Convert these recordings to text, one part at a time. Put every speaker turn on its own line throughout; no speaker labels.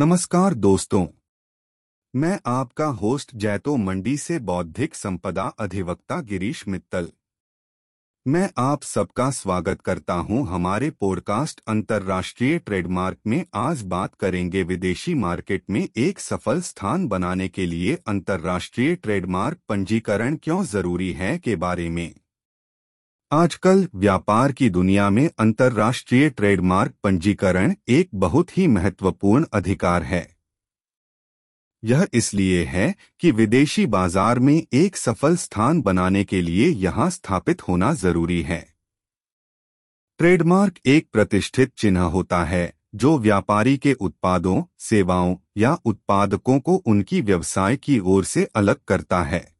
नमस्कार दोस्तों। मैं आपका होस्ट जैतो मंडी से बौद्धिक संपदा अधिवक्ता गिरीश मित्तल। मैं आप सबका स्वागत करता हूँ हमारे पॉडकास्ट अंतर्राष्ट्रीय ट्रेडमार्क में। आज बात करेंगे विदेशी मार्केट में एक सफल स्थान बनाने के लिए अंतर्राष्ट्रीय ट्रेडमार्क पंजीकरण क्यों ज़रूरी है के बारे में। आजकल व्यापार की दुनिया में अंतर्राष्ट्रीय ट्रेडमार्क पंजीकरण एक बहुत ही महत्वपूर्ण अधिकार है। यह इसलिए है कि विदेशी बाज़ार में एक सफल स्थान बनाने के लिए यहाँ स्थापित होना ज़रूरी है। ट्रेडमार्क एक प्रतिष्ठित चिन्ह होता है, जो व्यापारी के उत्पादों, सेवाओं या उत्पादकों को उनकी व्यवसाय की ओर से अलग करता है।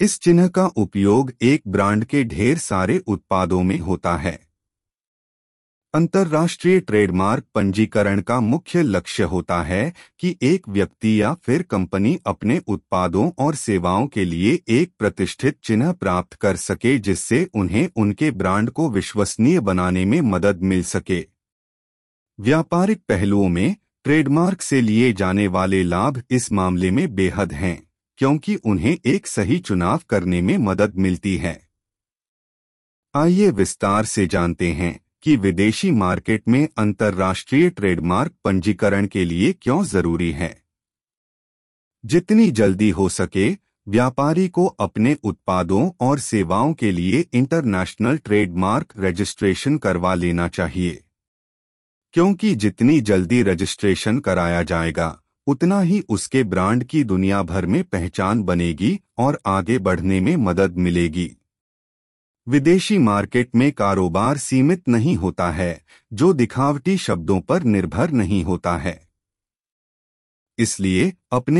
इस चिन्ह का उपयोग एक ब्रांड के ढेर सारे उत्पादों में होता है। अंतर्राष्ट्रीय ट्रेडमार्क पंजीकरण का मुख्य लक्ष्य होता है कि एक व्यक्ति या फिर कंपनी अपने उत्पादों और सेवाओं के लिए एक प्रतिष्ठित चिन्ह प्राप्त कर सके जिससे उन्हें उनके ब्रांड को विश्वसनीय बनाने में मदद मिल सके। व्यापारिक पहलुओं में ट्रेडमार्क से लिए जाने वाले लाभ इस मामले में बेहद हैं। क्योंकि उन्हें एक सही चुनाव करने में मदद मिलती है। आइए विस्तार से जानते हैं कि विदेशी मार्केट में अंतर्राष्ट्रीय ट्रेडमार्क पंजीकरण के लिए क्यों ज़रूरी है। जितनी जल्दी हो सके, व्यापारी को अपने उत्पादों और सेवाओं के लिए इंटरनेशनल ट्रेडमार्क रजिस्ट्रेशन करवा लेना चाहिए। क्योंकि जितनी जल्दी रजिस्ट्रेशन कराया जाएगा उतना ही उसके ब्रांड की दुनिया भर में पहचान बनेगी और आगे बढ़ने में मदद मिलेगी। विदेशी मार्केट में कारोबार सीमित नहीं होता है, जो दिखावटी शब्दों पर निर्भर नहीं होता है। इसलिए अपने